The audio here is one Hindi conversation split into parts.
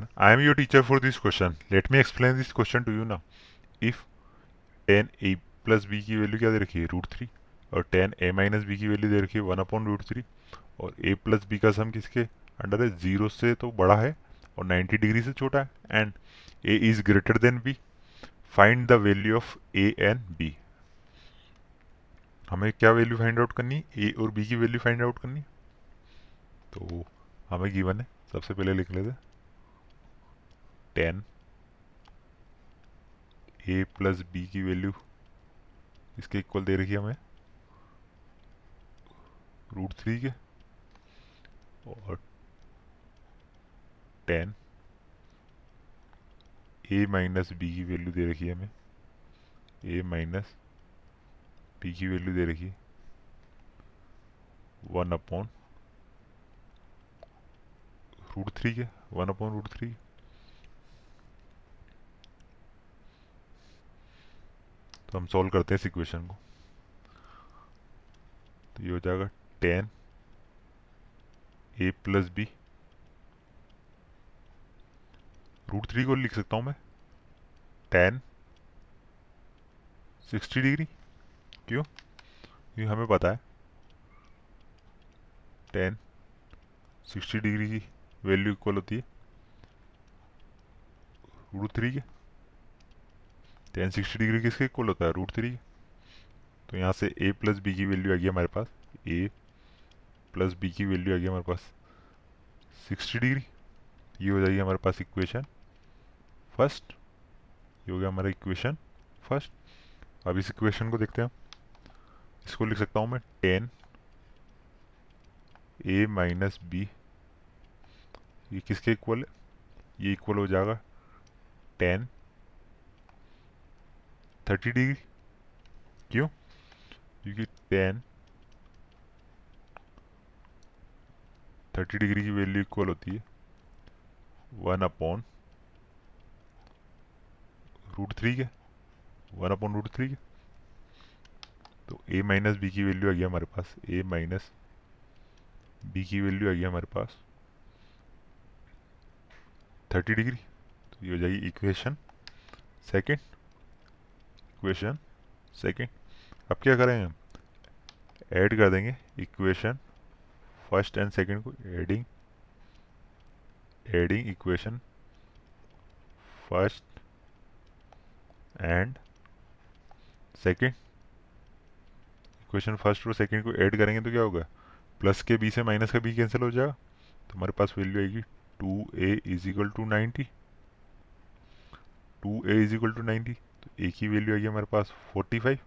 sir. I am your teacher for this question. Let me explain this question to you now. If tan a plus b की वैल्यू क्या दे रखी है? रूट थ्री और tan a माइनस बी की वैल्यू दे रखी है? वन अपॉन रूट थ्री और a प्लस बी का सम किसके? अंडर है? ज़ीरो से तो बड़ा है और 90 डिग्री से छोटा है. And a is greater than b. Find the value of a and b. हमें क्या वैल्यू फाइंड आउट करनी? A और b की वैल्यू फाइंड आउट करनी? तो हमें गिवन है. सबसे पहले लिख लेते टेन ए प्लस बी की वैल्यू इसके इक्वल दे रखी है हमें रूट थ्री के, और टेन ए माइनस बी की वैल्यू दे रखी है हमें ए माइनस बी की वैल्यू दे रखी है वन अपॉन रूट थ्री के वन अपॉन रूट थ्री तो हम सॉल्व करते हैं इस इक्वेशन को। तो ये हो जाएगा tan a plus b root three को लिख सकता हूँ मैं। टेन सिक्सटी डिग्री क्यों? क्योंकि हमें पता है। टेन सिक्सटी डिग्री की वैल्यू इक्वल होती है। रूट थ्री के। टेन सिक्सटी डिग्री किसके इक्वल होता है रूट थ्री तो यहाँ से ए प्लस बी की वैल्यू आ गई हमारे पास ए प्लस बी की वैल्यू आ गई हमारे पास सिक्सटी डिग्री ये हो जाएगी हमारे पास इक्वेशन फ़र्स्ट ये हो गया हमारा इक्वेशन फ़र्स्ट अब इस इक्वेशन को देखते हैं इसको लिख सकता हूँ मैं टेन ए माइनस बी ये किसके इक्वल है? ये इक्वल हो जाएगा टेन थर्टी डिग्री? क्यों? क्योंकि टेन थर्टी डिग्री की वैल्यू इक्वल होती है। वन अपॉन रूट थ्री के वन अपॉन रूट थ्री के तो ए माइनस बी की वैल्यू आ गई हमारे पास। ए माइनस बी की वैल्यू आ गया हमारे पास थर्टी डिग्री। तो ये हो जाएगी इक्वेशन सेकेंड इक्वेशन सेकेंड अब क्या करेंगे ऐड कर देंगे इक्वेशन फ़र्स्ट एंड सेकेंड को adding adding equation first and second equation first और सेकेंड को ऐड करेंगे तो क्या होगा? प्लस के बी से माइनस का बी कैंसिल हो जाएगा तो हमारे पास वैल्यू आएगी two a is equal to ninety two a is equal to ninety तो ए की वैल्यू आ गई हमारे पास फोर्टी फाइव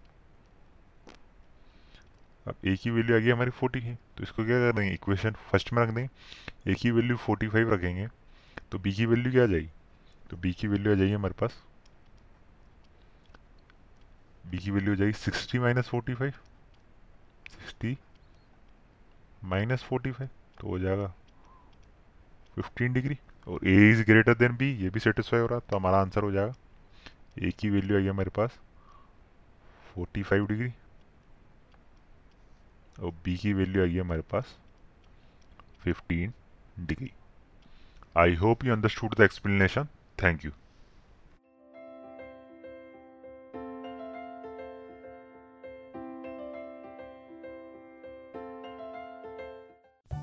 अब ए की वैल्यू आ गई हमारी फोर्टी है तो इसको क्या कर देंगे? इक्वेशन फ़र्स्ट में रख देंगे। ए की वैल्यू फोर्टी फाइव रखेंगे तो बी की वैल्यू क्या आ जाएगी? तो बी की वैल्यू आ जाएगी हमारे पास बी की वैल्यू आ जाएगी sixty minus forty five sixty minus forty five तो हो जाएगा फिफ्टीन डिग्री और a is greater than b ये भी सेटिस्फाई हो रहा तो हमारा आंसर हो जाएगा ए की वैल्यू आई मेरे पास फोर्टी फाइव डिग्री और बी की वैल्यू आई है हमारे पास fifteen degree I hope you understood the explanation thank you